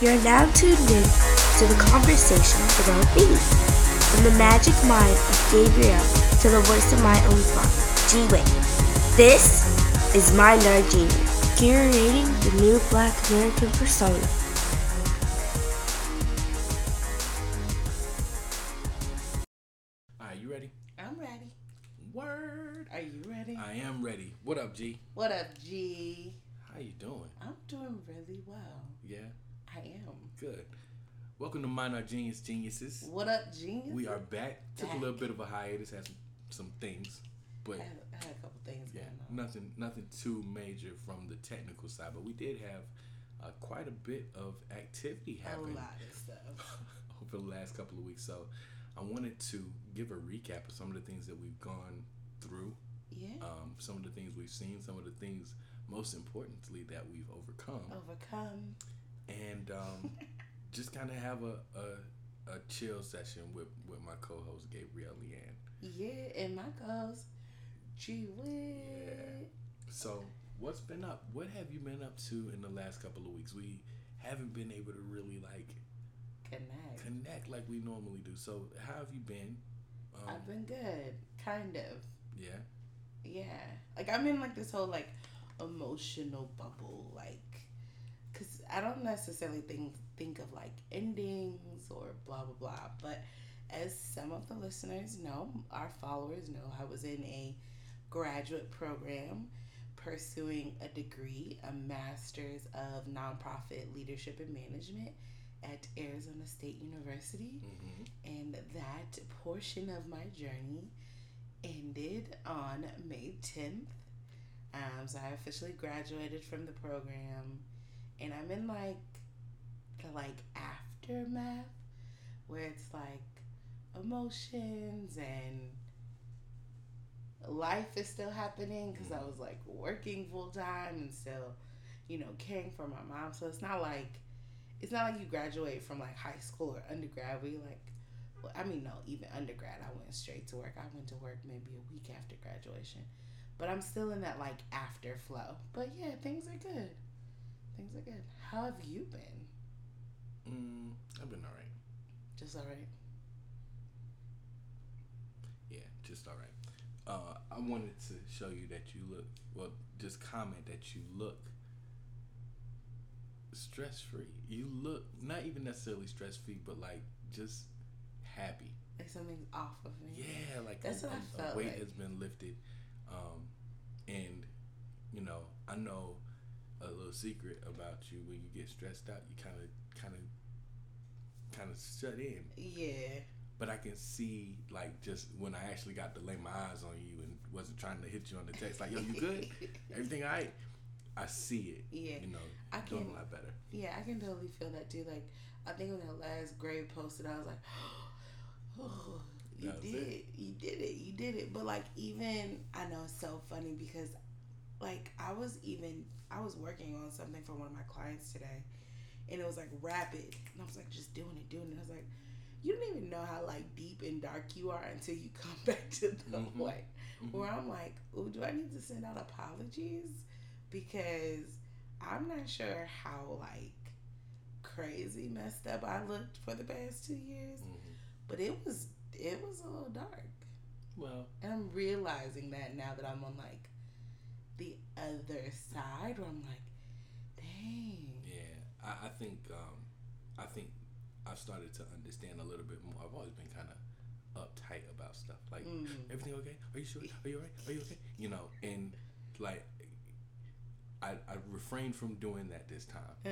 You're now tuned in to the conversation around me. From the magic mind of Gabriel to the voice of my own father, G-Way. This is Mind Our Genius, curating the new black American persona. All right, you ready? I'm ready. Word. Are you ready? I am ready. What up, G? What up, G? How you doing? I'm doing really well. Yeah, I am. Good. Welcome to Mind Our Genius Geniuses. What up, genius? We are back. Took a little bit of a hiatus, had some, some things, but I had, I had a couple things yeah, going on. nothing nothing too major from the technical side. But we did have uh, quite a bit of activity happening. A lot of stuff. over the last couple of weeks. So I wanted to give a recap of some of the things that we've gone through Yeah. um, some of the things we've seen, some of the things, most importantly, that we've overcome, Overcome. And um, just kind of have a, a, a chill session with, with my co-host Gabrielle Leanne. Yeah, and my goals. G Wit. So, what's been up? What have you been up to in the last couple of weeks? We haven't been able to really like Connect. connect like we normally do. So, how have you been? Um, I've been good. Kind of. yeah. Yeah. Like I'm in like this whole like emotional bubble like I don't necessarily think think of like endings or blah blah blah, but as some of the listeners know, our followers know, I was in a graduate program pursuing a degree, a master's of nonprofit leadership and management at Arizona State University. Hmm and that portion of my journey ended on May 10th. Um, so I officially graduated from the program, and I'm in like the like aftermath where it's like emotions and life is still happening because I was like working full time and still, you know, caring for my mom. So it's not like it's not like you graduate from like high school or undergrad you like well, I mean, no, even undergrad, I went straight to work. I went to work maybe a week after graduation. But I'm still in that like after flow. But yeah, things are good. Things good. How have you been? Mm, I've been all right. Just all right. Yeah, just all right. Uh, I wanted to show you that you look, well, just comment that you look stress free. You look not even necessarily stress free, but like just happy. Like something's off of me. Yeah, like That's a, what I a- a felt weight like. has been lifted. Um, and you know, I know a little secret about you. When you get stressed out, you kind of, kind of, kind of shut in Yeah. but I can see like just when I actually got to lay my eyes on you and wasn't trying to hit you on the text like yo you good everything all right I see it Yeah. you know I doing can a lot better Yeah, I can totally feel that too. Like I think when that last grade posted, I was like, "Oh, you did, it. you did it, you did it." But like even I know it's so funny because like I was even I was working on something for one of my clients today, and it was like rapid, and I was like just doing it, doing it. I was like, you don't even know how like deep and dark you are until you come back to the Mhm. point Mhm. where I'm like, oh, do I need to send out apologies? Because I'm not sure how like crazy messed up I looked for the past two years, Mhm. but it was it was a little dark, well and I'm realizing that now that I'm on like the other side, where I'm like, dang, yeah I, I think um, I think I've started to understand a little bit more. I've always been kind of uptight about stuff like mm, everything okay? Are you sure? Are you alright? Are you okay? You know and like I, I refrained from doing that this time. Uh,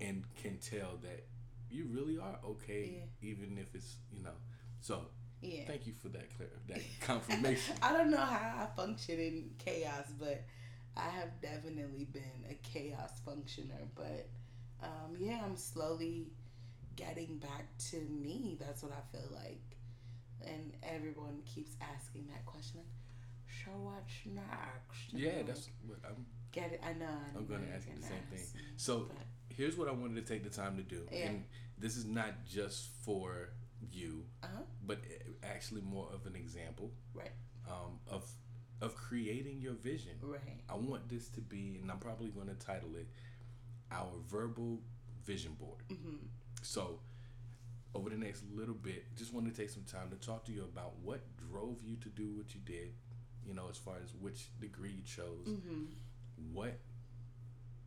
and can tell that you really are okay, even if it's you know. So yeah. thank you for that that confirmation. I don't know how I function in chaos, but I have definitely been a chaos functioner. But um, yeah, I'm slowly getting back to me. That's what I feel like. And everyone keeps asking that question, like, so what's next? Yeah, that's what I'm. get it. I know. I I'm gonna ask you the same thing. So but- here's what I wanted to take the time to do, Yeah. and this is not just for you, Uh-huh. but actually more of an example Right. um, of of creating your vision. Right. I want this to be, and I'm probably going to title it "Our Verbal vision board. Mm-hmm. So, over the next little bit, just want to take some time to talk to you about what drove you to do what you did. You know, as far as which degree you chose, Mm-hmm. what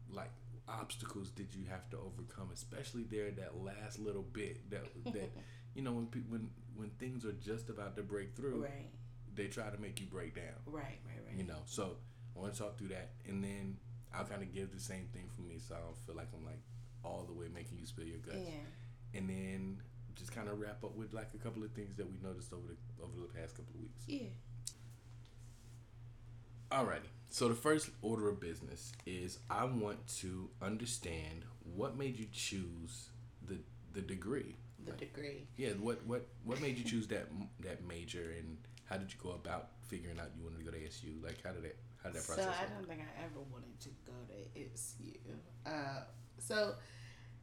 like obstacles did you have to overcome, especially there that last little bit that that you know when people when when things are just about to break through, Right. they try to make you break down. Right. Right. Right. You know, so I want to talk through that, and then I'll kind of give the same thing for me, so I don't feel like I'm like all the way making you spill your guts, Yeah. and then just kind of wrap up with like a couple of things that we noticed over the over the past couple of weeks. Yeah. Alrighty. So the first order of business is I want to understand what made you choose the the degree. The degree. yeah. What what what made you choose that that major, and how did you go about figuring out you wanted to go to ASU? Like how did that how did that process? So? I don't think I ever wanted to go to ASU. Uh, so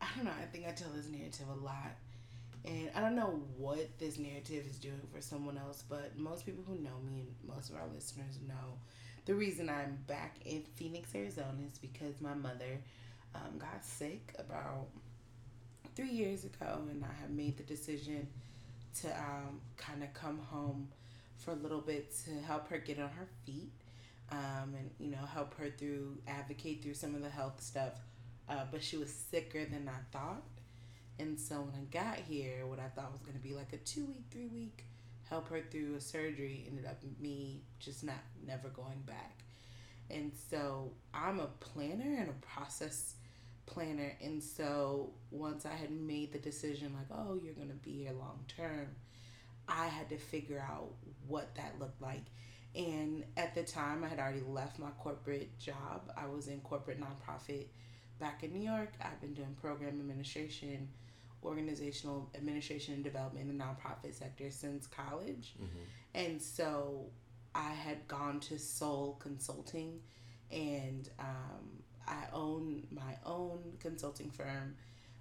I don't know. I think I tell this narrative a lot, and I don't know what this narrative is doing for someone else. But most people who know me and most of our listeners know the reason I'm back in Phoenix, Arizona, is because my mother um, got sick about three years ago, and I have made the decision to um, kind of come home for a little bit to help her get on her feet um, and you know help her through advocate through some of the health stuff. Uh, but she was sicker than i thought. And so when i got here what i thought was going to be like a two week three week help her through a surgery ended up me just not never going back. And so i'm a planner and a process planner and so once i had made the decision like oh you're going to be here long term i had to figure out what that looked like and at the time, I had already left my corporate job. I was in corporate nonprofit back in New York. I've been doing program administration, organizational administration and development in the nonprofit sector since college. Mhm. And so I had gone to Soul Consulting and um, I own my own consulting firm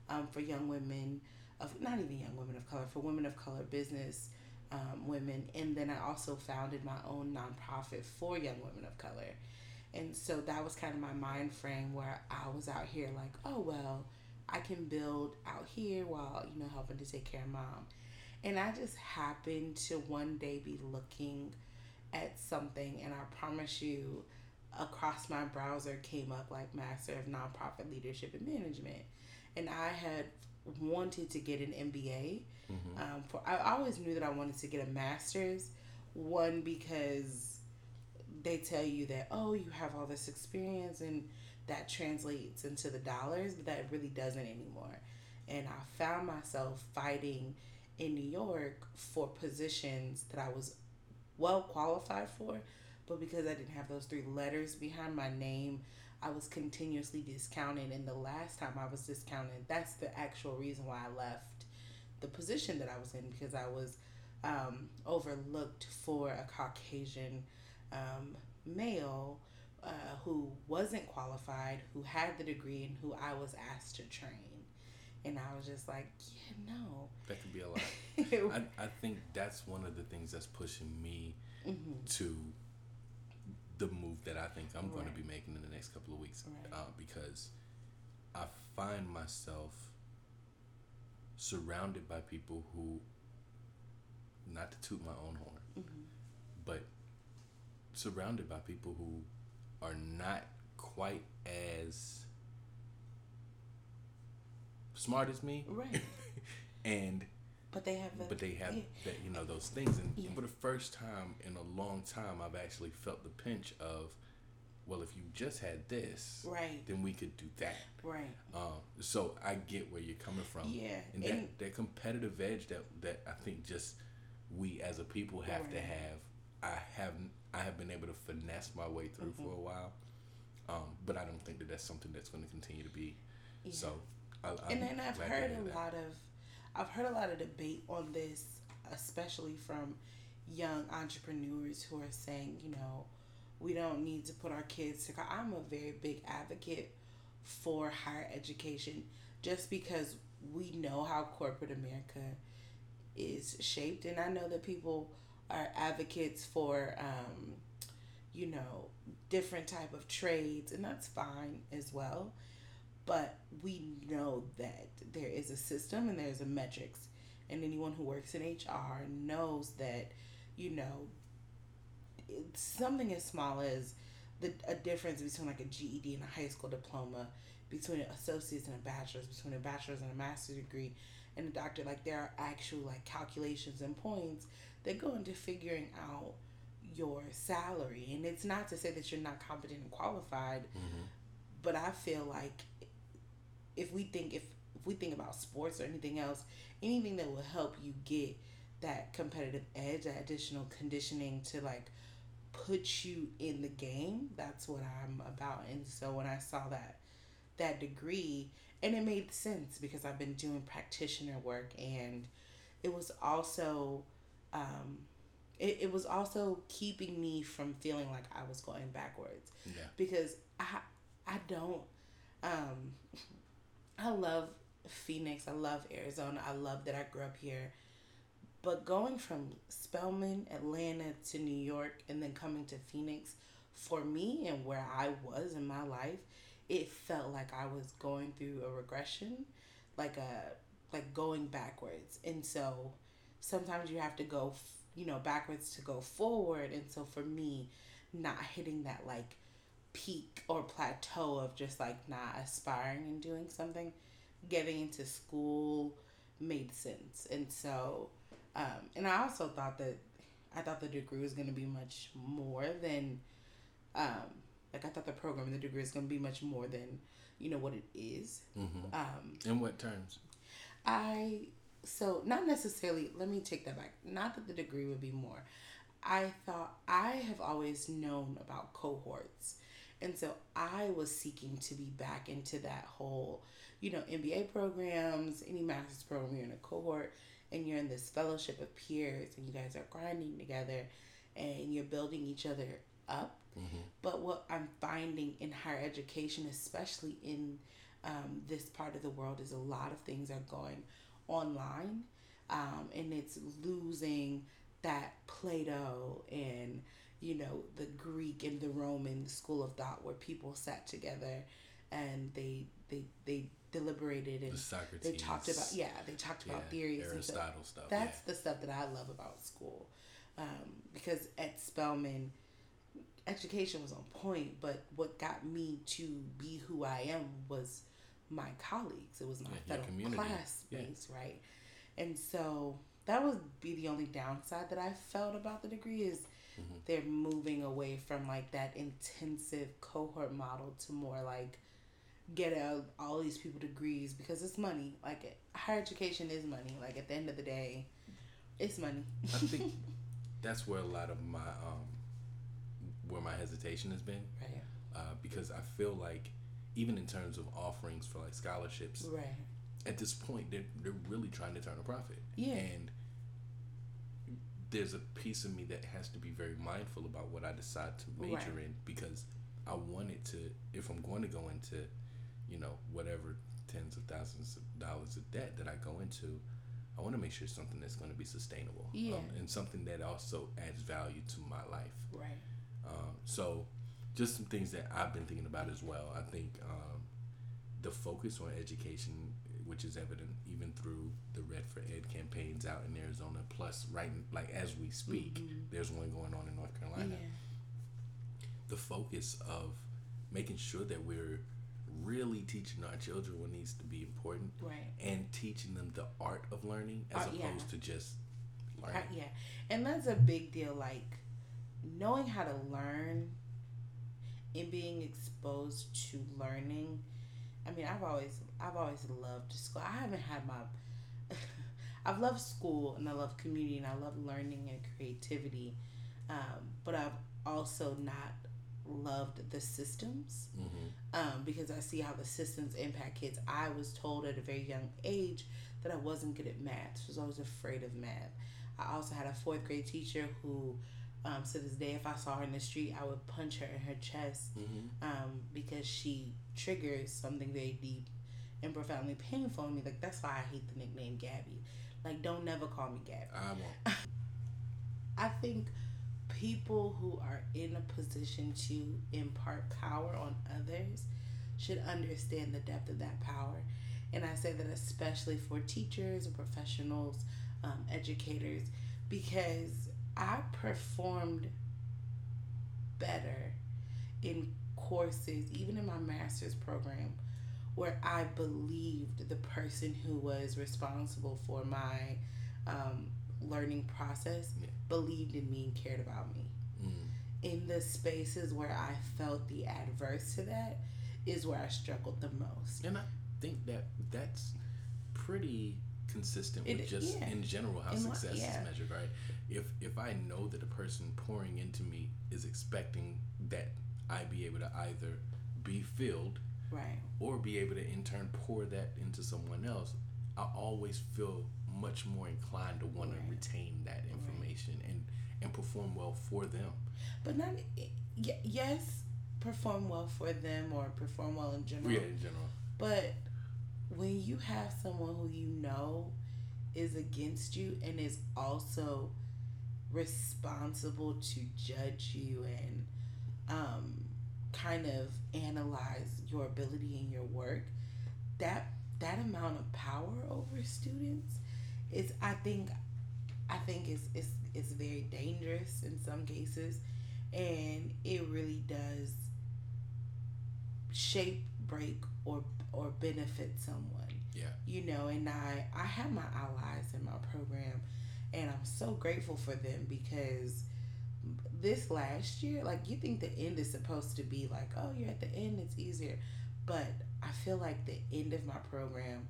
um, for young women of not even young women of color, for women of color business um, women. And then I also founded my own nonprofit for young women of color. And so that was kind of my mind frame where I was out here like, oh, well, I can build out here while, you know, helping to take care of mom. And I just happened to one day be looking at something, and I promise you, across my browser came up like Master of Nonprofit Leadership and Management. And I had wanted to get an MBA. Mhm. Um, for I always knew that I wanted to get a master's. One because they tell you that oh you have all this experience and that translates into the dollars, but that really doesn't anymore. And I found myself fighting in New York for positions that I was well qualified for, but because I didn't have those three letters behind my name, I was continuously discounted. And the last time I was discounted, that's the actual reason why I left the position that I was in because I was um, overlooked for a Caucasian um, male uh, who wasn't qualified, who had the degree, and who I was asked to train. And I was just like, yeah, no. That could be a lot. I, I think that's one of the things that's pushing me Mhm. to the move that I think I'm going to be making in the next couple of weeks Right. uh, because I find myself surrounded by people who, not to toot my own horn, Mhm. but surrounded by people who are not quite as smart as me Right. and But they have a, but they have yeah. that you know those things and Yeah. for the first time in a long time i've actually felt the pinch of well if you just had this Right. then we could do that Right. um, so i get where you're coming from Yeah. and And, that, that competitive edge that that i think just we as a people have to have i have i have been able to finesse my way through for a Mm-hmm. while um, but i don't think that that's something that's going to continue to be yeah. so I, and then I've heard hear a lot of, I've heard a lot of debate on this, especially from young entrepreneurs who are saying, you know, we don't need to put our kids to. I'm a very big advocate for higher education, just because we know how corporate America is shaped, and I know that people are advocates for, um, you know, different type of trades, and that's fine as well but we know that there is a system and there's a metrics and anyone who works in hr knows that you know something as small as the a difference between like a GED and a high school diploma, between an associate's and a bachelor's, between a bachelor's and a master's degree, and a doctor. Like there are actual like calculations and points that go into figuring out your salary. And it's not to say that you're not competent and qualified, Mm-hmm. but I feel like if we think if if we think about sports or anything else, anything that will help you get that competitive edge, that additional conditioning to like put you in the game, that's what I'm about. And so when I saw that that degree, and it made sense because I've been doing practitioner work and it was also um it, it was also keeping me from feeling like I was going backwards Yeah. because I I don't um I love Phoenix. I love Arizona. I love that I grew up here. But going from Spelman, Atlanta to New York and then coming to Phoenix for me and where I was in my life, it felt like I was going through a regression, like a like going backwards. And so sometimes you have to go, you know, backwards to go forward. And so for me, not hitting that like peak or plateau of just like not aspiring and doing something, getting into school made sense. And so, um, and I also thought that I thought the degree was going to be much more than, um, like I thought the program and the degree is going to be much more than, you know, what it is. Mm-hmm. Um, In what terms? I so not necessarily. Let me take that back. Not that the degree would be more. I thought I have always known about cohorts, and so I was seeking to be back into that whole, you know, MBA programs, any master's program. You're in a cohort, and you're in this fellowship of peers, and you guys are grinding together, and you're building each other up. Mm-hmm. But what I'm finding in higher education, especially in um, this part of the world, is a lot of things are going online, um, and it's losing that Plato and you know the Greek and the Roman school of thought where people sat together and they they they deliberated and The they talked about yeah they talked about yeah, theories and so Aristotle stuff. that's the stuff that I love about school. Um, because at Spelman, education was on point, but what got me to be who I am was my colleagues. It was my Yeah, fellow classmates, right? And so that would be the only downside that I felt about the degree is Mhm. they're moving away from like that intensive cohort model to more like get out all these people degrees because it's money. Like higher education is money. Like at the end of the day, it's money. I think that's where a lot of my um, where my hesitation has been, right. uh, because I feel like even in terms of offerings for like scholarships, Right. at this point they're they're really trying to turn a profit. Yeah. And there's a piece of me that has to be very mindful about what I decide to major Right. in because I want it to if I'm going to go into, you know, whatever tens of thousands of dollars of debt that I go into, I want to make sure it's something that's going to be sustainable. Yeah. Um, and something that also adds value to my life. Right. Um, so, just some things that I've been thinking about as well. I think um, the focus on education, which is evident even through the Red for Ed campaigns out in Arizona, plus right like as we speak, Mhm. there's one going on in North Carolina. The focus of making sure that we're really teaching our children what needs to be important Right. and teaching them the art of learning as Art, opposed yeah. to just learning. yeah. And that's a big deal. Like knowing how to learn and being exposed to learning. I mean, I've always I've always loved school. I haven't had my I've loved school and I love community and I love learning and creativity. Um, but I've also not loved the systems hmm um, because I see how the systems impact kids. I was told at a very young age that I wasn't good at math. I was always afraid of math. I also had a fourth grade teacher who, um, to this day, if I saw her in the street, I would punch her in her chest hmm um, because she triggers something very deep and profoundly painful in me. Like, that's why I hate the nickname Gabby. Like, don't never call me Gabby. I won't. I think people who are in a position to impart power on others should understand the depth of that power. And I say that especially for teachers and professionals, um, educators, because I performed better in courses, even in my master's program, where I believed the person who was responsible for my um, learning process Yeah. believed in me and cared about me. Mm. In the spaces where I felt the adverse to that is where I struggled the most. And I think that that's pretty consistent with It- just yeah. in general how In what- success yeah. is measured, right? If if I know that the person pouring into me is expecting that I be able to either be filled Right. or be able to in turn pour that into someone else, I always feel much more inclined to want Right. to retain that information and and perform well for them. But not, y- yes, perform well for them or perform well in general. Yeah, in general. But when you have someone who you know is against you and is also responsible to judge you and um, kind of analyze your ability and your work, that that amount of power over students is, I think, I think is is is very dangerous in some cases, and it really does shape, break, or or benefit someone. Yeah. You know, and I I have my allies in my program, and I'm so grateful for them because this last year, like you think the end is supposed to be like, oh, you're at the end, it's easier, but I feel like the end of my program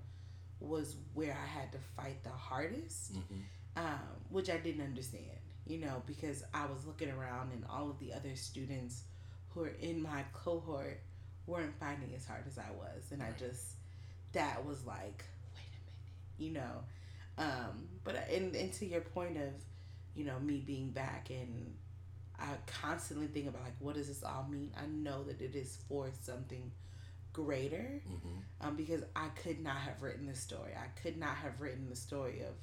was where I had to fight the hardest hmm um, which I didn't understand, you know, because I was looking around and all of the other students who are in my cohort weren't finding as hard as I was, and I just that was like, wait a minute, you know. Um, but and and to your point of, you know, me being back and I constantly think about like, what does this all mean? I know that it is for something greater hmm um, because I could not have written this story. I could not have written the story of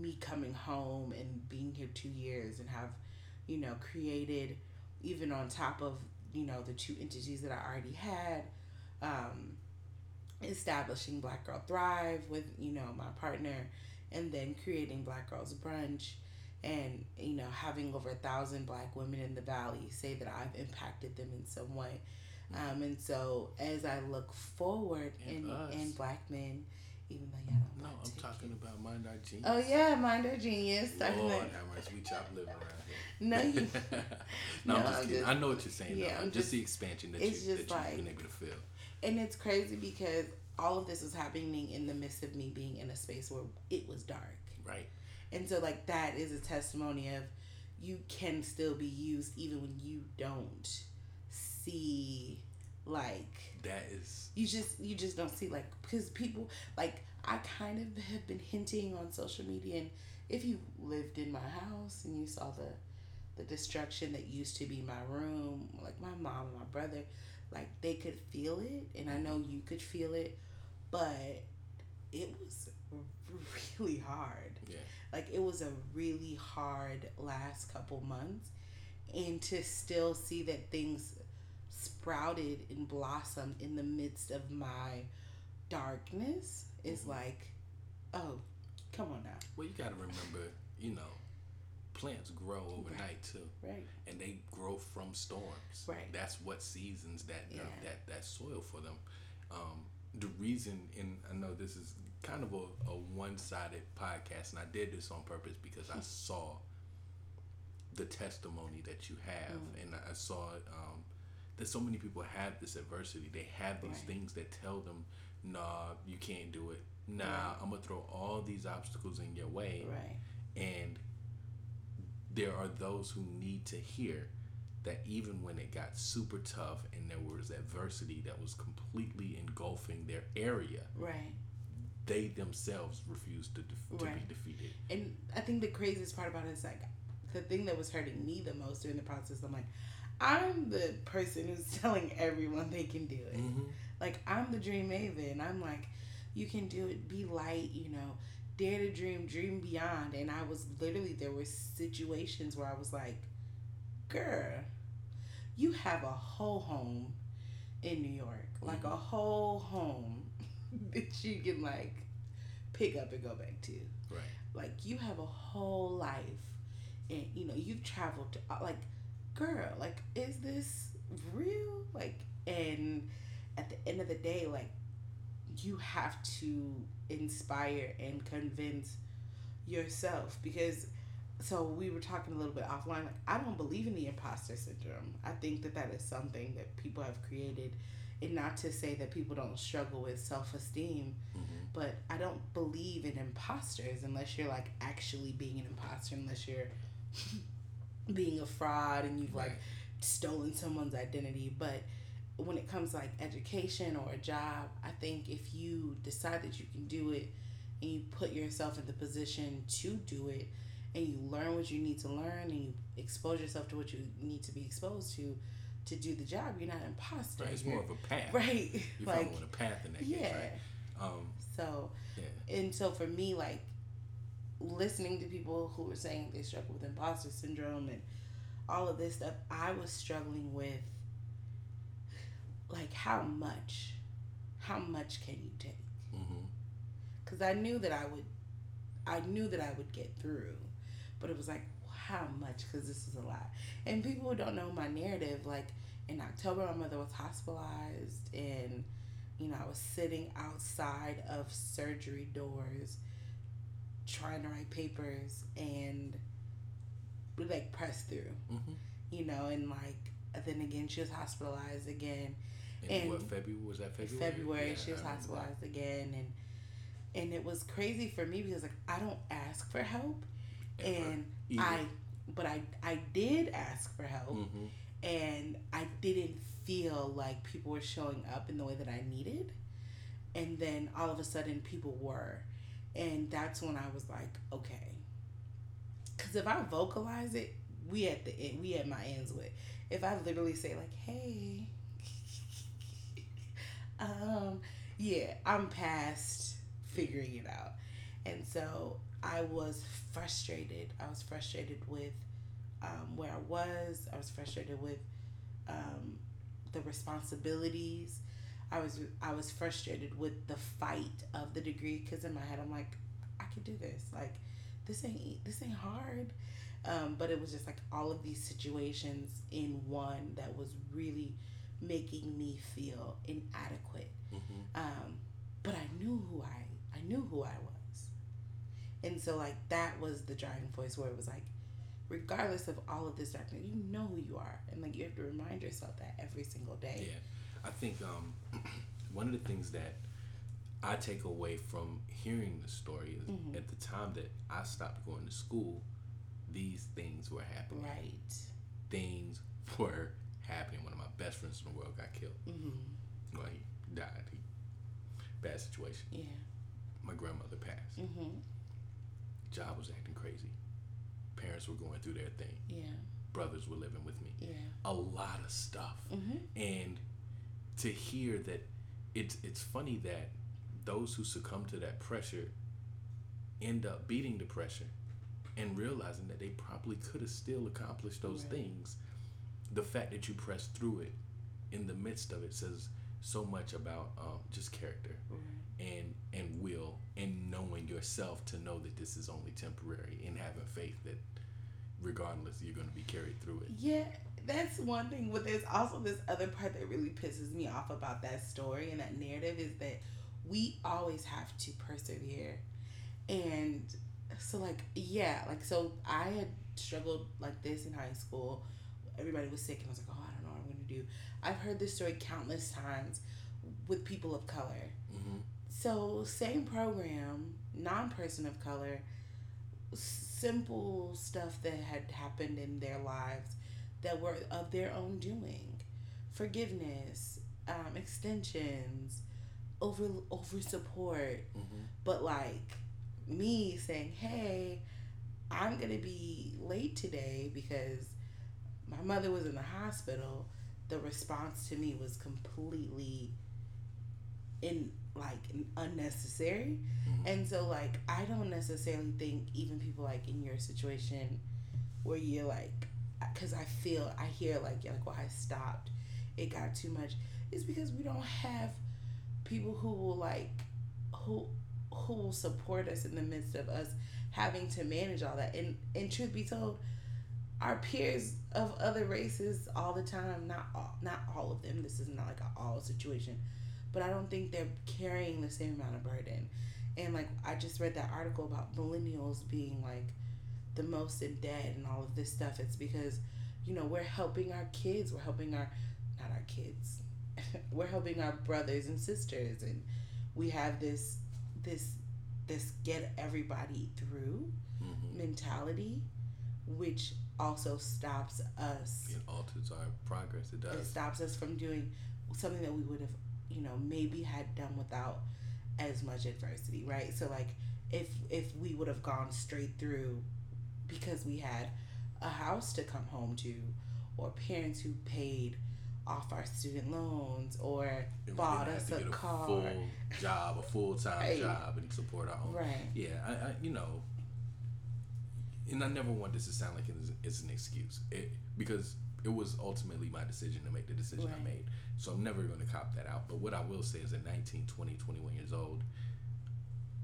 me coming home and being here two years and have, you know, created, even on top of, you know, the two entities that I already had, um, establishing Black Girl Thrive with, you know, my partner, and then creating Black Girls Brunch. And you know, having over a thousand Black women in the Valley say that I've impacted them in some way, um, and so as I look forward And and black men, even though y'all don't No, I'm talking about mind our genius. Oh yeah, mind our genius. Lord have mercy, we chop liver around here. No, you- no, I'm just I'm kidding. just- I know what you're saying. yeah, though. I'm just, just- the expansion that, it's you, just that like- you've been able to feel. and it's crazy because all of this was happening in the midst of me being in a space where it was dark, Right. And so like that is a testimony of you can still be used even when you don't see like That is. you just you just don't see like because people like I kind of have been hinting on social media and if you lived in my house and you saw the the destruction that used to be my room like my mom and my brother like they could feel it and I know you could feel it but it was really hard. Like it was a really hard last couple months and to still see that things sprouted and blossomed in the midst of my darkness is Mhm. like oh come on now Well, you got to remember, you know, plants grow overnight too, right and they grow from storms. Right. That's what seasons that uh, that that soil for them. Um, the reason, and I know this is kind of a, a one-sided podcast, and I did this on purpose because I saw the testimony that you have, Mm. and I saw um, that so many people have this adversity. They have these Right. things that tell them, "Nah, you can't do it. Nah, Right. I'm gonna throw all these obstacles in your way." right And there are those who need to hear that even when it got super tough and there was adversity that was completely engulfing their area, right they themselves refused to, def- to Right. be defeated. and I think the craziest part about it is like the thing that was hurting me the most during the process I'm like I'm the person who's telling everyone they can do it Mm-hmm. Like I'm the dream maven. I'm like, you can do it. Be light. You know, dare to dream, dream beyond. And I was literally there were situations where I was like, girl, you have a whole home. in New York, like a whole home that you can like pick up and go back to. Right. Like you have a whole life, and you know you've traveled to uh, like, girl, like is this real? Like, and at the end of the day, like you have to inspire and convince yourself because so we were talking a little bit offline like i don't believe in the imposter syndrome i think that that is something that people have created and not to say that people don't struggle with self-esteem Mm-hmm. but i don't believe in imposters unless you're like actually being an imposter unless you're being a fraud and you've like stolen someone's identity but when it comes to like education or a job i think if you decide that you can do it and you put yourself in the position to do it and you learn what you need to learn and you expose yourself to what you need to be exposed to to do the job you're not an imposter Right. It's more of a path. right You're like following a path in that yeah case, right? Um, so yeah. and so for me like listening to people who were saying they struggle with imposter syndrome and all of this stuff i was struggling with like how much how much can you take Mm-hmm. because i knew that i would i knew that i would get through but it was like how much because this is a lot and people who don't know my narrative like in october my mother was hospitalized and you know i was sitting outside of surgery doors trying to write papers and we like pressed through Mm-hmm. you know and like then again she was hospitalized again And, And what February was that? February. February Yeah, she was remember that. hospitalized again and and it was crazy for me because like I don't ask for help Ever. and Either. I but I I did ask for help Mhm. and I didn't feel like people were showing up in the way that I needed. And then all of a sudden people were. And that's when I was like okay. Cuz if I vocalize it we at the end we at my ends with if I literally say like hey um yeah i'm past figuring it out. And so i was frustrated. I was frustrated with um, where i was. I was frustrated with um, the responsibilities. I was i was frustrated with the fight of the degree because in my head i'm like i can do this. Like this ain't this ain't hard. Um, but it was just like all of these situations in one that was really making me feel inadequate. Mhm. Um, but I knew who I I knew who I was, and so like that was the driving force where it was like, regardless of all of this darkness, you know who you are, and like you have to remind yourself that every single day. Yeah, I think um, one of the things that I take away from hearing the story is Mhm. at the time that I stopped going to school, these things were happening. Right. Things were happening. One of my best friends in the world got killed. Mm-hmm. Well, he died. He, bad situation. Yeah. My grandmother passed. Mhm. Job was acting crazy. Parents were going through their thing. Yeah. Brothers were living with me. Yeah. A lot of stuff. Mhm. and to hear that it's it's funny that those who succumb to that pressure end up beating the pressure and realizing that they probably could have still accomplished those Right. things the fact that you press through it in the midst of it says so much about um, just character Right. And and will and knowing yourself to know that this is only temporary and having faith that regardless you're going to be carried through it Yeah, that's one thing. But there's also this other part that really pisses me off about that story and that narrative is that we always have to persevere. And so, like, yeah, like, so I had struggled like this in high school. Everybody was sick, and I was like, oh, I don't know what I'm going to do. I've heard this story countless times with people of color. So, same program, non person of color, simple stuff that had happened in their lives that were of their own doing. Forgiveness, um, extensions, over over support, hmm but like me saying, "Hey, I'm gonna be late today because my mother was in the hospital." The response to me was completely in like unnecessary, Mhm. and so like I don't necessarily think even people like in your situation where you're like, because I feel I hear like you're like, well, I stopped, it got too much. is because we don't have people who will like who who will support us in the midst of us having to manage all that. And and truth be told, our peers of other races all the time, not all, not all of them. This is not like an all situation, but I don't think they're carrying the same amount of burden. And like I just read that article about millennials being like the most in debt and all of this stuff. It's because you know we're helping our kids, we're helping our not our kids, we're helping our brothers and sisters, and we have this this this get everybody through Mm-hmm. mentality, which also stops us. It alters our progress. It does It stops us from doing something that we would have, you know, maybe had done without as much adversity, right? So like if if we would have gone straight through because we had a house to come home to or parents who paid off our student loans or And bought us have a car. full job, a full time Right. job, and support our own. Right. Yeah, I, I, you know, and I never want this to sound like it's, it's an excuse, it because it was ultimately my decision to make the decision I made. So I'm never going to cop that out. But what I will say is, at 19, 20, 21 years old,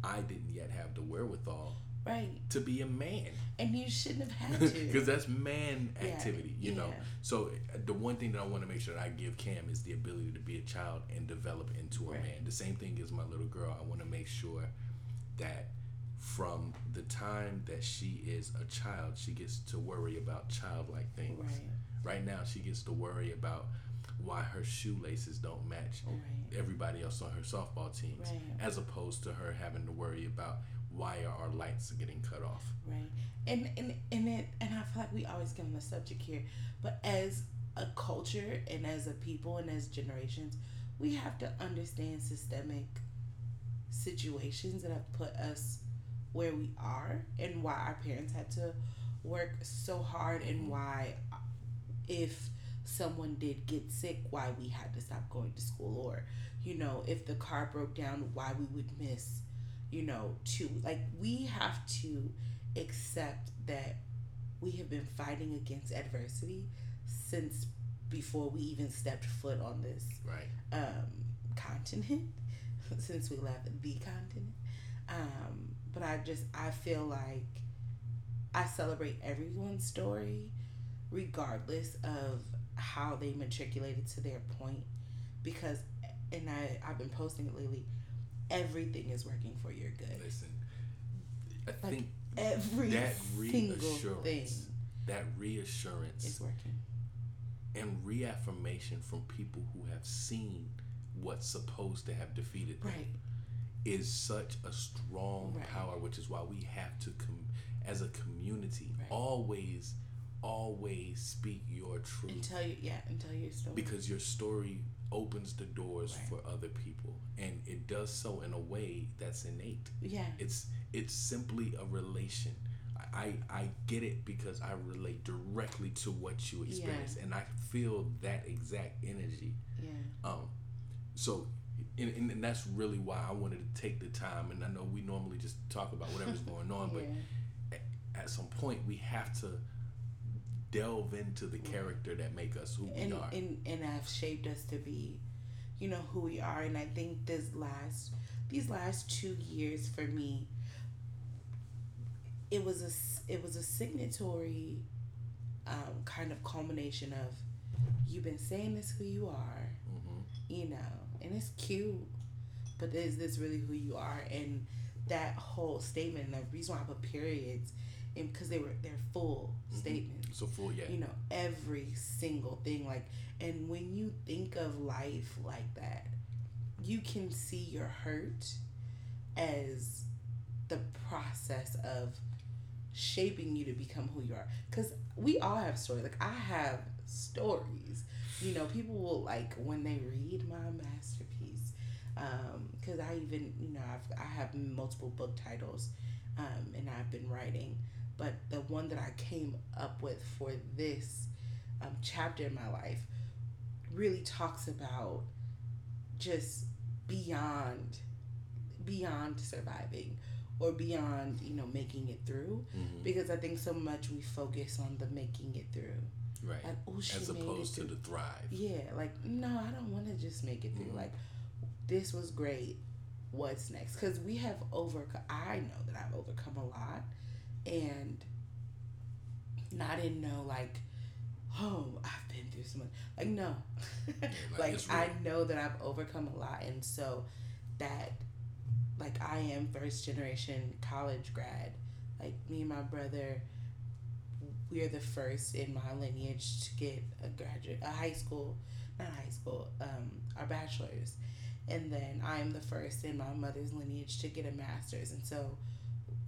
I didn't yet have the wherewithal Right. to be a man. And you shouldn't have had to. because that's man Yeah, activity you know yeah. so uh, the one thing that i want to make sure that i give cam is the ability to be a child and develop into a Right. man the same thing as my little girl i want to make sure that from the time that she is a child she gets to worry about childlike things Right. Right now she gets to worry about why her shoelaces don't match Right. everybody else on her softball teams Right. as opposed to her having to worry about why are our lights are getting cut off Right. And and and it and I feel like we always get on the subject here, but as a culture and as a people and as generations, we have to understand systemic situations that have put us where we are and why our parents had to work so hard and mm-hmm. why if someone did get sick why we had to stop going to school or you know if the car broke down why we would miss you know to like we have to accept that we have been fighting against adversity since before we even stepped foot on this right um, continent since we left the continent. Um, but I just I feel like I celebrate everyone's story, regardless of how they matriculated to their point, because and I I've been posting it lately. Everything is working for your good. listen i Like, think Every that single thing reassurance that reassurance is working. and reaffirmation from people who have seen what's supposed to have defeated them Right. is such a strong Right. power which is why we have to com- as a community Right. always always speak your And truth tell you yeah, and tell your story. because your story opens the doors Right. for other people and it does so in a way that's innate yeah. it's it's simply a relation I, I get it because I relate directly to what you experience and I feel that exact energy. Yeah. Um, so, and, and, and that's really why I wanted to take the time. And I know we normally just talk about whatever's going on, but yeah. at, at some point we have to delve into the character that make us who and, we are. and and have shaped us to be you know who we are and i think this last these last two years for me it was a it was a signatory um, kind of culmination of you've been saying this who you are hmm you know and it's cute but is this really who you are and that whole statement and the reason why i put periods and because they were they're full Mhm. statements So full, yeah. you know every single thing like and when you think of life like that you can see your hurt as the process of shaping you to become who you are. Because we all have stories. Like i have stories. You know people will like when they read my masterpiece because i even you know I've, i have multiple book titles um, and i've been writing but the one that I came up with for this um, chapter in my life really talks about just beyond beyond surviving or beyond you know making it through Mhm. because I think so much we focus on the making it through Right. Like, oh, she As opposed to the thrive. Yeah, like no, I don't want to just make it through. Mhm. Like this was great. What's next? Because we have overcome. I know that I've overcome a lot, and and I didn't know like, oh, I've been through so much. Like no, like, like I know that I've overcome a lot, and so that, like I am first generation college grad. Like me and my brother, we are the first in my lineage to get a graduate, a high school, not high school, um, our bachelor's, and then I am the first in my mother's lineage to get a master's. And so,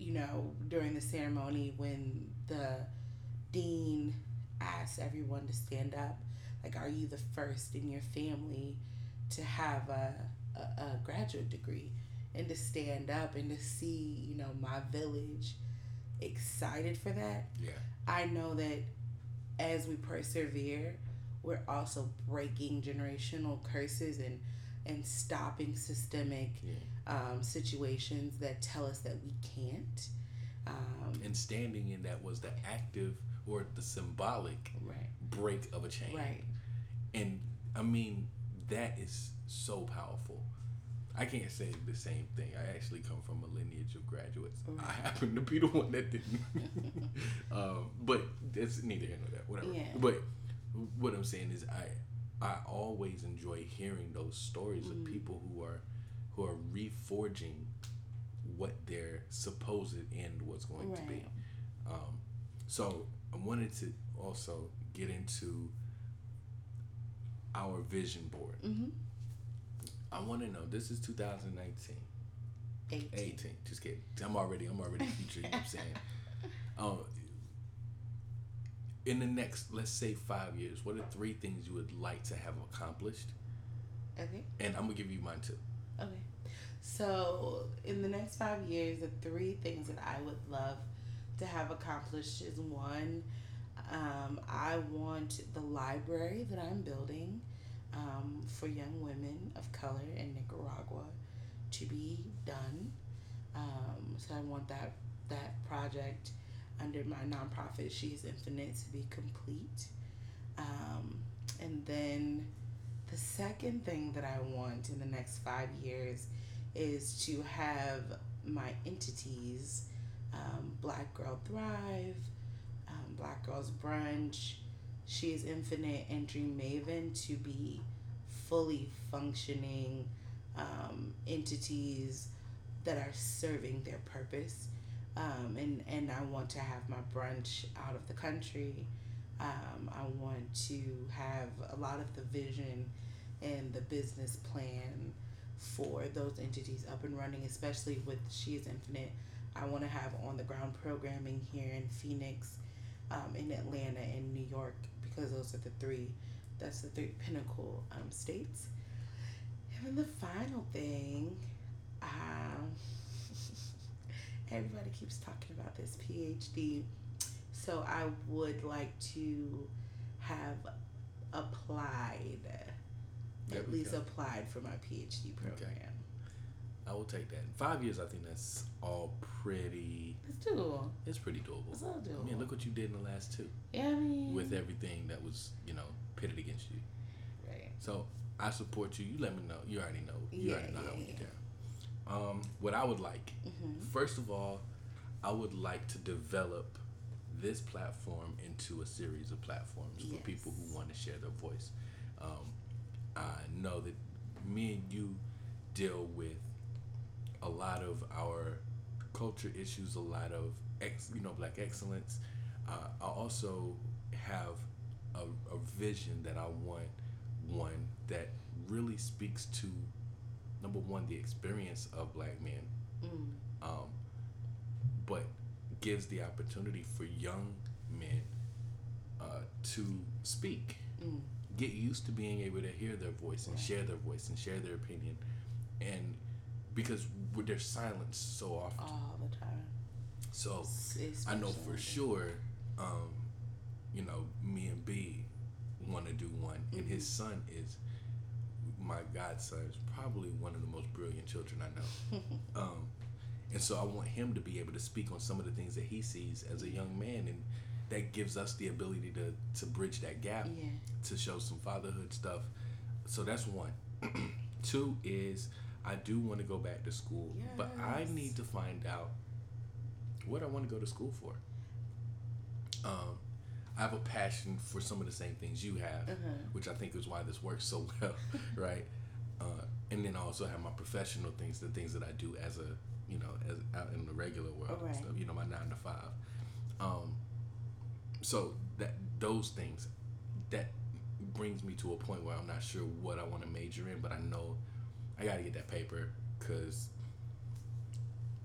you know, during the ceremony when the dean asked everyone to stand up, like, are you the first in your family to have a, a, a graduate degree? And to stand up and to see, you know, my village excited for that Yeah. I know that as we persevere, we're also breaking generational curses and and stopping systemic Yeah. um, situations that tell us that we can't. Um, And standing in that was the active or the symbolic right, break of a chain. right, And I mean, that is so powerful. I can't say the same thing. I actually come from a lineage of graduates. I happen to be the one that didn't. um, but that's neither here nor there. Whatever. Yeah. But what I'm saying is, I I always enjoy hearing those stories of Mm. people who are who are reforging what their supposed end was going to be. Um, so I wanted to also get into our vision board. Mm-hmm. I want to know. This is 2019, 18. 18. Just kidding. I'm already. I'm already future. you know what I'm saying. Um, in the next, let's say five years, what are three things you would like to have accomplished? Okay. And I'm gonna give you mine too. Okay. So, in the next five years, the three things that I would love to have accomplished is one, um, I want the library that I'm building um, for young women of color in Nicaragua to be done. Um, so, I want that that project under my nonprofit, She's Infinite, to be complete. Um, and then the second thing that I want in the next five years is to have my entities, um, Black Girl Thrive, um, Black Girls Brunch, She is Infinite, and Dream Maven to be fully functioning um, entities that are serving their purpose. Um, and, and I want to have my brunch out of the country. Um, I want to have a lot of the vision and the business plan for those entities up and running, especially with She is Infinite. I want to have on the ground programming here in Phoenix, um, in Atlanta, and New York, because those are the three, that's the three pinnacle um, states. And then the final thing, um, everybody keeps talking about this PhD. So I would like to have applied, There at least go. applied for my PhD program. I will take that. In five years, I think that's all pretty. It's doable. It's pretty doable. It's all I mean, look what you did in the last two Yeah, I mean, with everything that was, you know, pitted against you. right. So I support you. You let me know. You already know. You Yeah, already know how yeah, we get down. Um, what I would like, Mhm. first of all, I would like to develop this platform into a series of platforms for people who want to share their voice. Um, I know that me and you deal with a lot of our culture issues, a lot of ex, you know, black excellence. Uh, I also have a, a vision that I want one that really speaks to number one the experience of black men, Mm. um, but gives the opportunity for young men uh, to speak Mm. get used to being able to hear their voice and share their voice and share their opinion and because they're silenced so often All the time. so I know for sure um, you know me and b want to do one and his son is my godson is probably one of the most brilliant children i know um, and so i want him to be able to speak on some of the things that he sees as a young man and that gives us the ability to to bridge that gap Yeah. to show some fatherhood stuff. So that's one. Two is I do want to go back to school, but I need to find out what I want to go to school for. Um, I have a passion for some of the same things you have, Uh-huh. which I think is why this works so well, right? Uh, and then I also have my professional things, the things that I do as a, you know, as out in the regular world, and stuff, you know, my nine to five. Um, so that those things, that brings me to a point where I'm not sure what I want to major in, but I know I got to get that paper because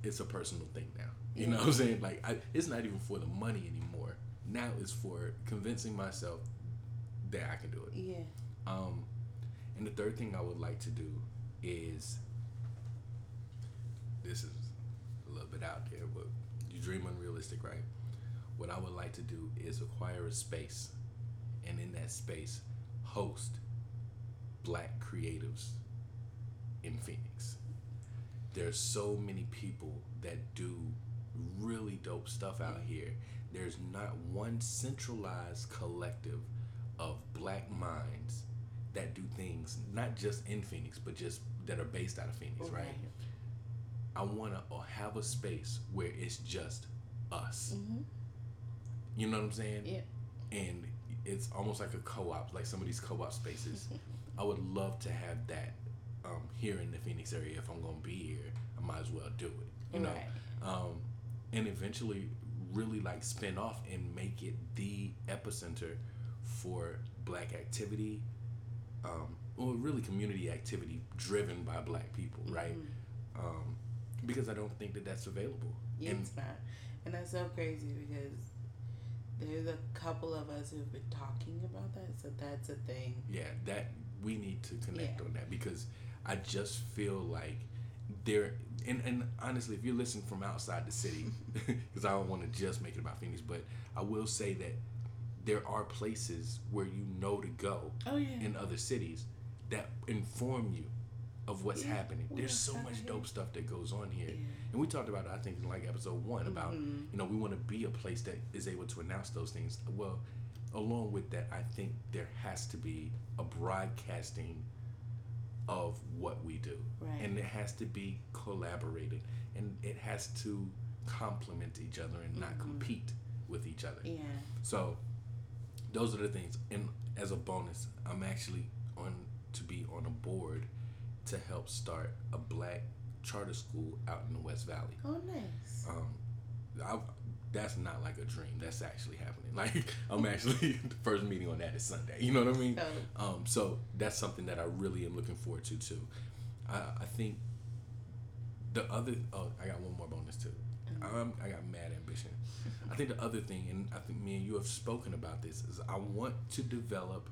it's a personal thing now. You know what I'm saying? Like, I, it's not even for the money anymore. Now is for convincing myself that I can do it. Yeah. Um, and the third thing I would like to do is this is a little bit out there, but you dream unrealistic, right? What I would like to do is acquire a space, and in that space, host black creatives in Phoenix. There's so many people that do really dope stuff out here. There's not one centralized collective of black minds that do things not just in Phoenix, but just that are based out of Phoenix, right? I want to have a space where it's just us. Mm-hmm. You know what I'm saying? Yeah. And it's almost like a co-op, like some of these co-op spaces. I would love to have that um, here in the Phoenix area. If I'm gonna be here, I might as well do it. You know, Right. um, and eventually really like spin off and make it the epicenter for Black activity, um, or really community activity driven by Black people, right? Um, because I don't think that that's available. Yeah, and it's not. And that's so crazy because there's a couple of us who've been talking about that, so that's a thing. yeah, that we need to connect Yeah. on that because I just feel like there and, and honestly, if you're listening from outside the city, because I don't want to just make it about Phoenix, but I will say that there are places where you know to go Oh yeah. in other cities that inform you of what's Yeah, happening. There's so much here. dope stuff that goes on here. Yeah. And we talked about it, I think, in like episode one about, Mhm. you know, we want to be a place that is able to announce those things. Well, along with that, I think there has to be a broadcasting of what we do. Right. And it has to be collaborated. And it has to complement each other and not Mhm. compete with each other. Yeah. So those are the things. And as a bonus, I'm actually on to be on a board to help start a black charter school out in the West Valley. Oh nice. Um, that's not like a dream. That's actually happening. Like I'm actually the first meeting on that is Sunday. You know what I mean? So Um, so that's something that I really am looking forward to too. I, I think the other oh I got one more bonus too. Um, I got mad ambition. I think the other thing, and I think me and you have spoken about this, is I want to develop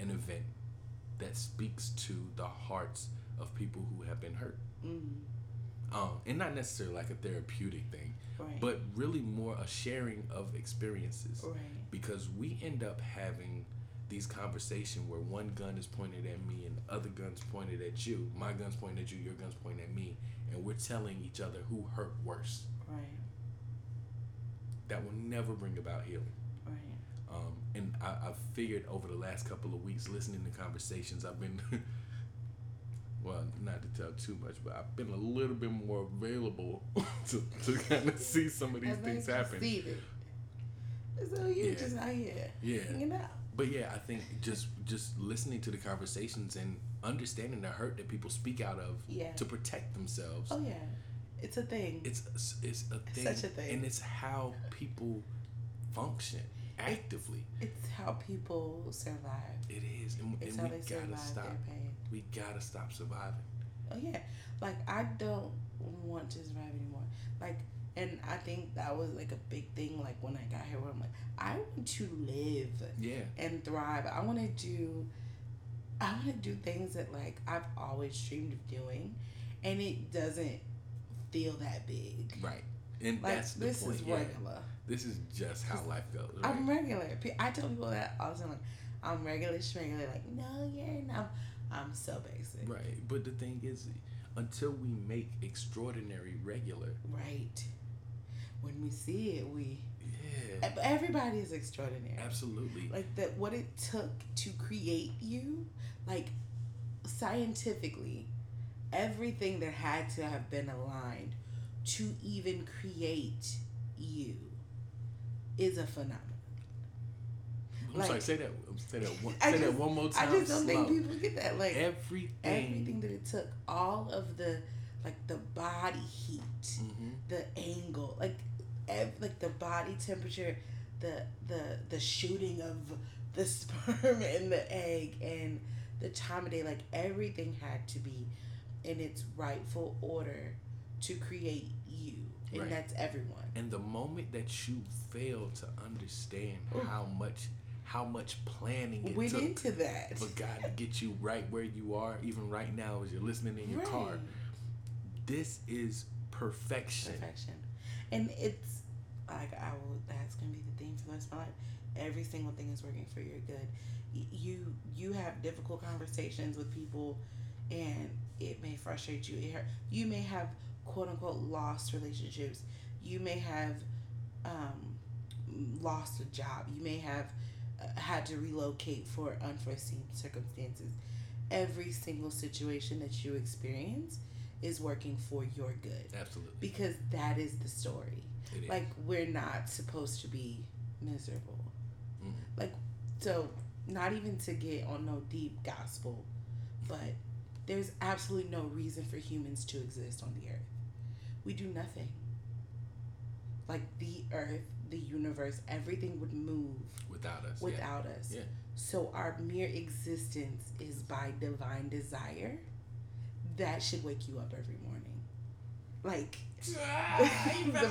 an event that speaks to the hearts of people who have been hurt. mm, Um, and not necessarily like a therapeutic thing, right. but really more a sharing of experiences right. because we end up having these conversations where one gun is pointed at me and other gun's pointed at you. My gun's pointed at you, your gun's pointed at me, and we're telling each other who hurt worse. Right. That will never bring about healing. Right. Um, and I, I've figured over the last couple of weeks, listening to conversations, I've been, well, not to tell too much, but I've been a little bit more available to, to kind of see some of these things happen. So you Yeah. just out here Yeah. hanging out. But yeah, I think just just listening to the conversations and understanding the hurt that people speak out of Yeah. to protect themselves. Oh yeah. It's a thing. It's it's a thing, such a thing. and it's how people function actively. It's how people survive. It is, and, It's and how we they gotta survive stop. their pain. We gotta stop surviving. Oh yeah. Like I don't want to survive anymore. Like and I think that was like a big thing like when I got here where I'm like, I want to live Yeah, and thrive. I wanna do I wanna do things that like I've always dreamed of doing and it doesn't feel that big. right. And Like that's the this point. is yeah. regular. This is just how life goes. Right? I'm regular. I tell people that all the time. Like, I'm regular, regular. Like, no, you're not. I'm so basic. right. But the thing is, until we make extraordinary regular, Right. When we see it, we yeah, Yeah. Everybody is extraordinary. Absolutely. Like that, what it took to create you, like scientifically, everything that had to have been aligned to even create you is a phenomenon. I'm Like- sorry. Say that. Say that. One, I say that just- one more time. I just don't slow. think people get that. Like everything. everything that it took, all of the like the body heat, Mhm. the angle, like ev- like the body temperature, the the the shooting of the sperm and the egg and the time of day, like everything had to be in its rightful order to create you, and Right. that's everyone. And the moment that you fail to understand Ooh. how much how much planning it Went took into that. for God to get you right where you are, even right now as you're listening in your car. This is perfection. perfection. And it's like I will. That's gonna be the theme for the rest of my life. Every single thing is working for your good. You you have difficult conversations with people, and it may frustrate you. It hurt. You may have quote unquote lost relationships. You may have um, lost a job. You may have uh, had to relocate for unforeseen circumstances. Every single situation that you experience is working for your good Absolutely. because that is the story. It is. Like we're not supposed to be miserable. Mhm. Like so not even to get on no deep gospel, but there's absolutely no reason for humans to exist on the earth. We do nothing. Like the earth, the universe, everything would move without us. without us. Yeah. So our mere existence is by divine desire. That should wake you up every morning. Like ah, the,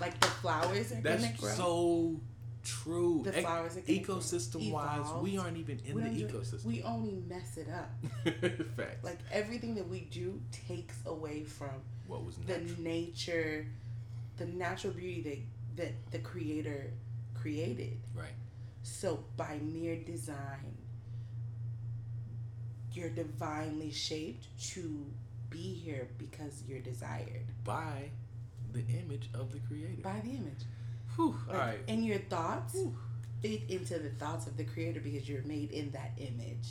like the flowers are That's gonna grow. so true. the flowers ecosystem wise, we aren't even in the do ecosystem. We only mess it up. Facts. Like everything that we do takes away from what was the natural. nature, the natural beauty that that the creator created. right. So by mere design, you're divinely shaped to be here because you're desired By the image of the creator. by the image. Whew. Like, All right. And your thoughts Whew. fit into the thoughts of the creator because you're made in that image.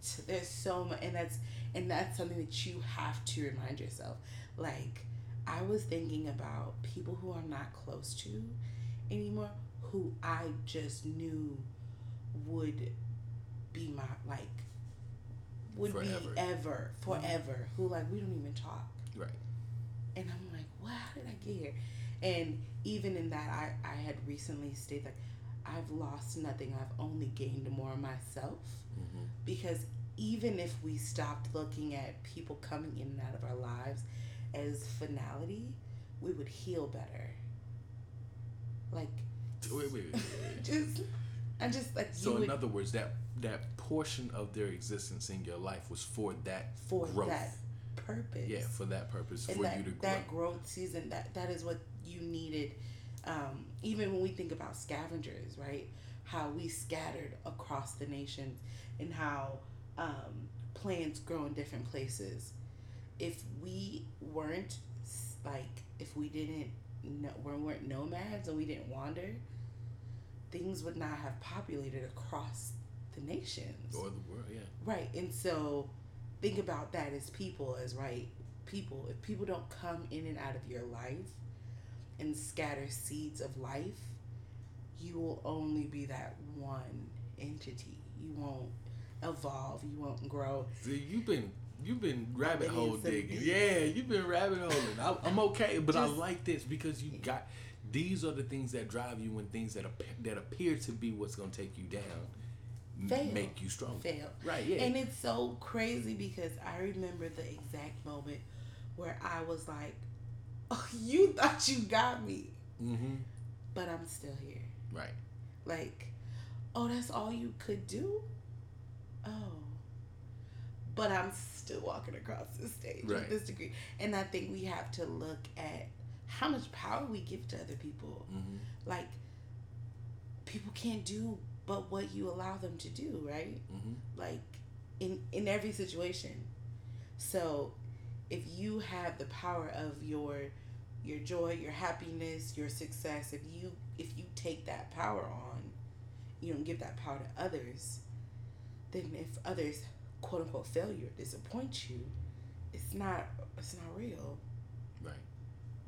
So there's so much, and that's and that's something that you have to remind yourself. Like I was thinking about people who I'm not close to anymore, who I just knew would be my like would Forever. be ever mm-hmm. forever. Who like we don't even talk. Right. And I'm like, wow, how did I get here? And even in that, I, I had recently stated like, I've lost nothing. I've only gained more myself. hmm Because even if we stopped looking at people coming in and out of our lives as finality, we would heal better. Like, Wait, wait, wait, wait. just, I just like, So in would, other words, that that portion of their existence in your life was for that for growth. that purpose. Yeah, for that purpose, and for that, you to grow. that growth season that that is what you needed um, even when we think about scavengers right how we scattered across the nations and how um, plants grow in different places if we weren't like if we didn't know we weren't nomads and we didn't wander things would not have populated across the nations or the world, yeah. Right. And so think about that as people as right people. If people don't come in and out of your life and scatter seeds of life, you will only be that one entity. You won't evolve, you won't grow. See, you've been you've been rabbit hole digging. Yeah, you've been rabbit holing. I, I'm okay, but I like this because you got. These are the things that drive you when things that appear, that appear to be what's gonna take you down Fail. make you stronger. Fail. Right. Yeah. And it's so crazy because I remember the exact moment where I was like, Oh, you thought you got me, mm-hmm. but I'm still here. Right. Like, oh, that's all you could do? Oh. But I'm still walking across the stage Right. with this degree. And I think we have to look at how much power we give to other people. Mm-hmm. Like, people can't do but what you allow them to do, right? Mm-hmm. Like, in, in every situation. So, if you have the power of your your joy, your happiness, your success, if you if you take that power on, you don't give that power to others, then if others quote unquote fail you or disappoint you, it's not it's not real. Right.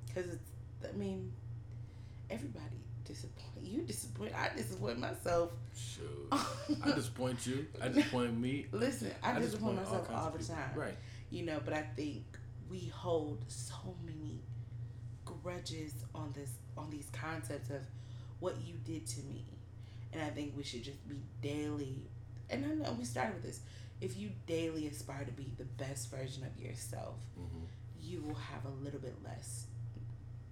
Because it's I mean, everybody disappoint you disappoint I disappoint myself. Sure. I disappoint you. I disappoint me. Listen, I, I disappoint, disappoint all myself all, of the time. Right. You know, but I think we hold so many grudges on this on these concepts of what you did to me. And I think we should just be daily and I know we started with this. If you daily aspire to be the best version of yourself, hmm you will have a little bit less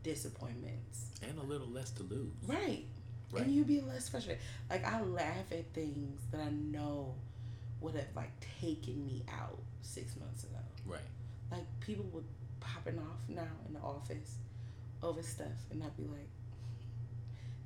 disappointments. And a little less to lose. Right. Right. And you be less frustrated. Like I laugh at things that I know would have like taken me out six months ago. Right. Like people would popping off now in the office over stuff, and I'd be like,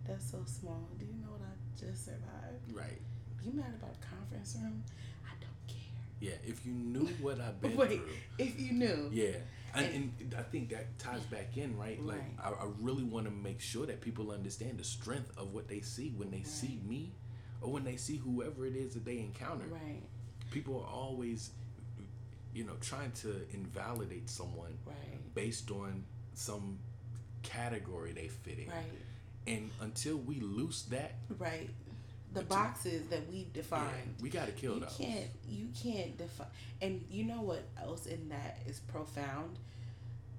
"That's so small. Do you know what I just survived? Right. You mad about a conference room? I don't care. Yeah. If you knew what I've been Wait, through. if you knew, Yeah. And, And- I think that ties back in, right? Like, Right. I, I really want to make sure that people understand the strength of what they see when they see me or when they see whoever it is that they encounter. right, People are always, you know, trying to invalidate someone right, based on some category they fit in. right, And until we loose that, right. The boxes that we've yeah, defined. we got to kill you those. can't you can't define and you know what else in that is profound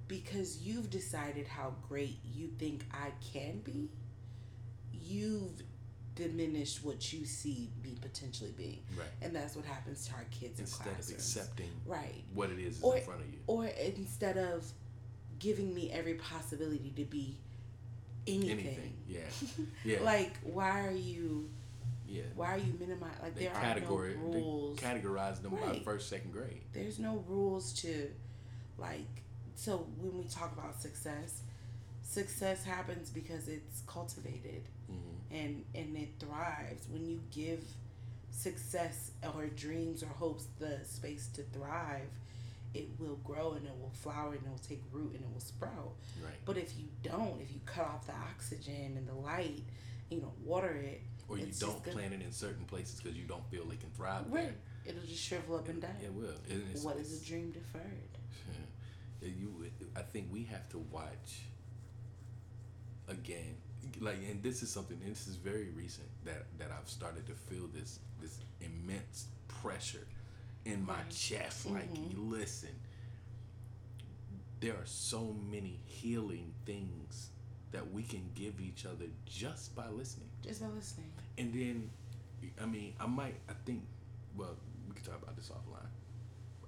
because you've decided how great you think i can be you've diminished what you see me potentially being Right. and that's what happens to our kids Instead in of accepting right what it is, is Or- in front of you. or instead of giving me every possibility to be anything, Anything. Yeah. Yeah. like why are you yeah. why are you minimizing like They there category are no rules they categorize them by first, second grade. there's no rules to like so when we talk about success success happens because it's cultivated hmm and and it thrives when you give success or dreams or hopes the space to thrive it will grow and it will flower and it will take root and it will sprout Right. but if you don't if you cut off the oxygen and the light you don't water it Or you it's don't plant it in certain places because you don't feel it can thrive right there. it'll just shrivel up and die It will. And what is a dream deferred you I think we have to watch again like and this is something and this is very recent that that I've started to feel this this immense pressure in my Right. chest like Mhm. listen there are so many healing things that we can give each other just by listening just by listening and then I mean I might I think well we can talk about this offline.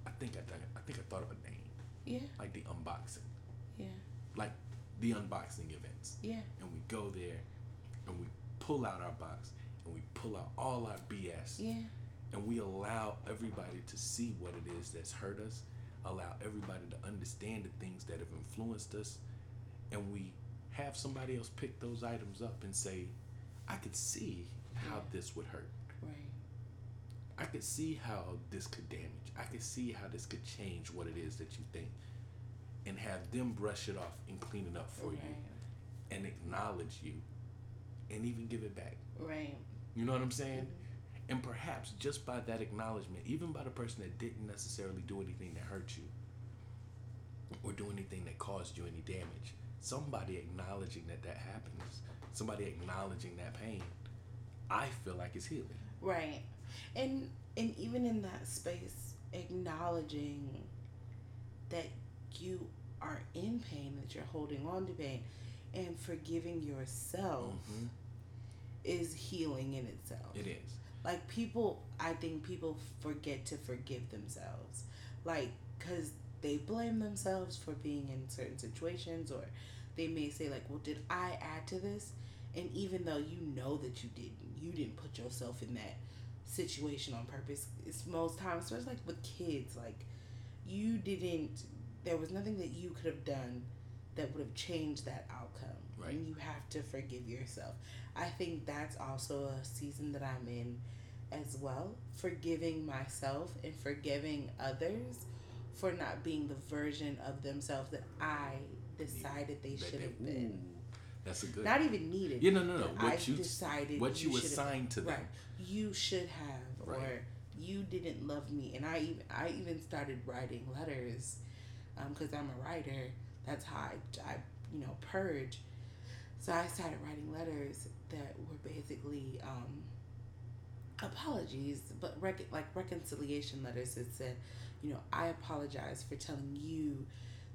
I think I think I think I thought of a name. Yeah. Like the unboxing, yeah. Like the unboxing events, yeah. And we go there, and we pull out our box, and we pull out all our BS, yeah. And we allow everybody to see what it is that's hurt us, allow everybody to understand the things that have influenced us, and we have somebody else pick those items up and say, I could see how this would hurt. right I could see how this could damage. I could see how this could change what it is that you think. And have them brush it off and clean it up for you and acknowledge you and even give it back. right You know what I'm saying? Mm-hmm. And perhaps just by that acknowledgement, even by the person that didn't necessarily do anything that hurt you or do anything that caused you any damage, somebody acknowledging that that happens, somebody acknowledging that pain, I feel like it's healing. right and and even in that space acknowledging that you are in pain that you're holding on to pain and forgiving yourself Mhm. is healing in itself It is. like people i think people forget to forgive themselves like because they blame themselves for being in certain situations or they may say like well did i add to this and even though you know that you didn't you didn't put yourself in that situation on purpose it's most times especially like with kids like you didn't there was nothing that you could have done that would have changed that outcome Right. and you have to forgive yourself i think that's also a season that i'm in as well forgiving myself and forgiving others for not being the version of themselves that I decided they should have been. That's a good. Not even needed. Yeah, no, no, no. What I you- decided what you have- assigned to them. Right. You should have, or you didn't love me, and I even I even started writing letters, because I'm a writer. That's how I, I you know purge. So I started writing letters that were basically um, apologies, but rec- like reconciliation letters that said, you know, I apologize for telling you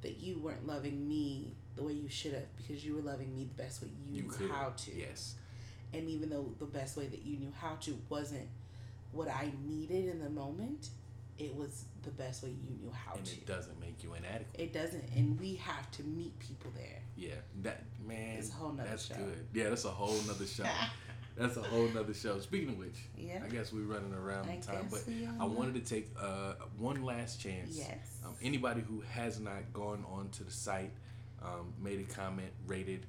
that you weren't loving me the way you should have because you were loving me the best way you, you knew how to. Yes. And even though the best way that you knew how to wasn't what I needed in the moment, it was the best way you knew how to And to. it doesn't make you inadequate. It doesn't, and we have to meet people there. Yeah, that man. It's a whole nother that's show. good. Yeah, that's a whole nother show. that's a whole nother show. Speaking of which, Yeah. I guess we're running around I the time, but. I wanted to take uh, one last chance. Yes. Um, anybody who has not gone onto the site, um, made a comment, rated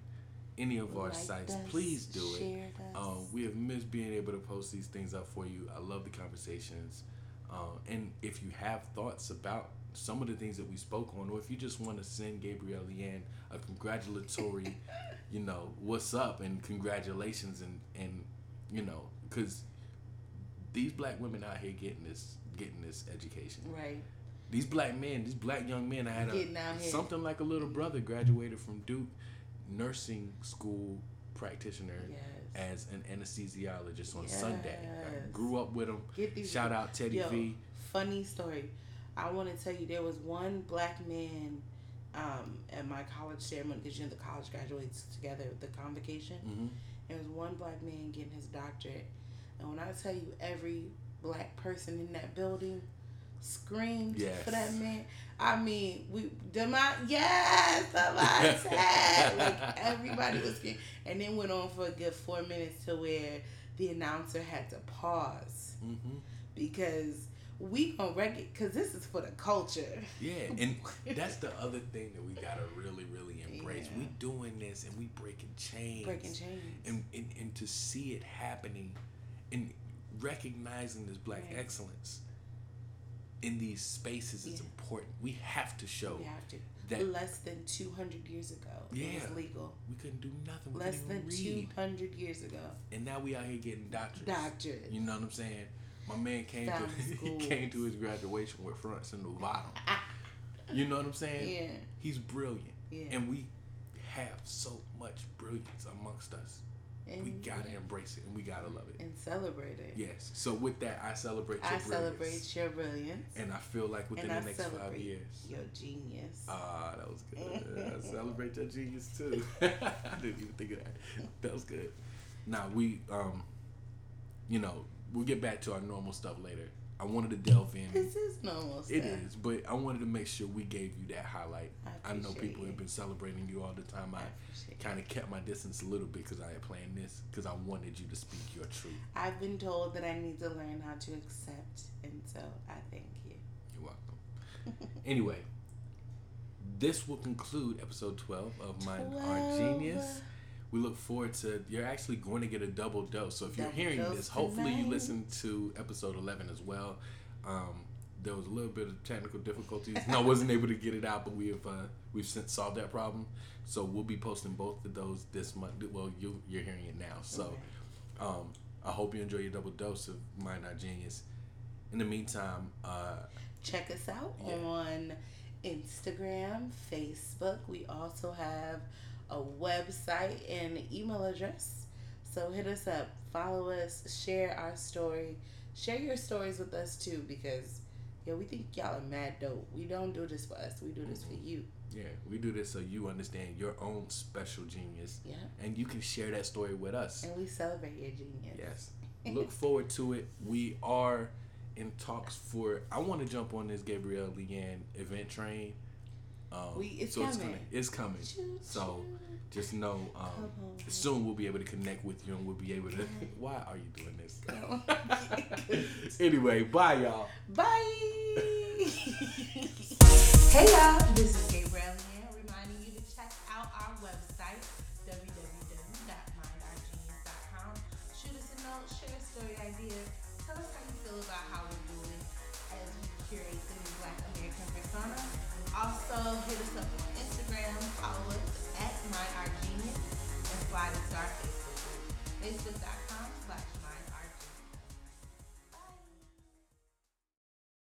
any of our Liked sites, us, please do it. Um, we have missed being able to post these things up for you. I love the conversations. Um, and if you have thoughts about some of the things that we spoke on, or if you just want to send Gabrielle Leanne a congratulatory, you know, what's up and congratulations and, and you know, because these black women out here getting this getting this education. Right. These black men, these black young men, I had a, something like a little brother graduated from Duke nursing school practitioner Yes. as an anesthesiologist on Sunday. I grew up with him. Shout out Teddy Yo, V. Funny story. I want to tell you, there was one black man um, at my college ceremony because you know the college graduates together with the convocation. hmm There was one black man getting his doctorate, and when I tell you, every black person in that building screamed Yes. for that man. I mean, we Demont, yes, Devontae. like everybody was screaming, and then went on for a good four minutes to where the announcer had to pause hmm because we gonna rec because this is for the culture. Yeah, and that's the other thing that we gotta really, really embrace. Yeah. We doing this and we breaking chains. Breaking chains. And, and and to see it happening and recognizing this black Right. excellence in these spaces is Yeah. important. We have to show we have to. that Less than two hundred years ago, it was legal. we couldn't do nothing. We Less than read. hundred years ago, And now we out here getting doctors. doctors. You know what I'm saying? My man came to he came to his graduation with fronts and the bottom. You know what I'm saying? Yeah, He's brilliant. yeah. And we have so much brilliance amongst us. And, we gotta embrace it and we gotta love it. and celebrate it. Yes. So with that, I celebrate your I brilliance. celebrate your brilliance And I feel like within the next five years. your genius. Ah, that was good. I celebrate your genius too. I didn't even think of that. That was good. Now we, um, you know, we'll get back to our normal stuff later. I wanted to delve in. this is normal stuff. It is, but I wanted to make sure we gave you that highlight. I I, know people have been celebrating you all the time. I I appreciate it. kind of kept my distance a little bit because I had planned this because I wanted you to speak your truth. I've been told that I need to learn how to accept, and so I thank you. You're welcome. anyway, this will conclude episode 12 of Mind Our Genius. We look forward to, you're actually going to get a double dose. So if you're hearing this, hopefully you tonight. listen to episode 11 as well. Um, there was a little bit of technical difficulties. No, I wasn't able to get it out, but we have uh, we've since solved that problem. So we'll be posting both of those this month. Well, you you're hearing it now. So um, I hope you enjoy your double dose of Mind Our Genius. In the meantime, uh, Check us out Yeah. on Instagram, Facebook. We also have a website and email address. So hit us up, follow us, share our story, share your stories with us too, because yeah, we think y'all are mad dope. We don't do this for us. We do this for you. yeah, we do this so you understand your own special genius, Yeah, and you can share that story with us. and we celebrate your genius. Yes. Look forward to it. We are in talks for. I want to jump on this Gabrielle Leanne event train. Um, We- it's so it's coming. it's coming. So just know um, soon we'll be able to connect with you and we'll be able to. Why are you doing this? anyway, bye y'all. Bye. hey y'all, this is Gabrielle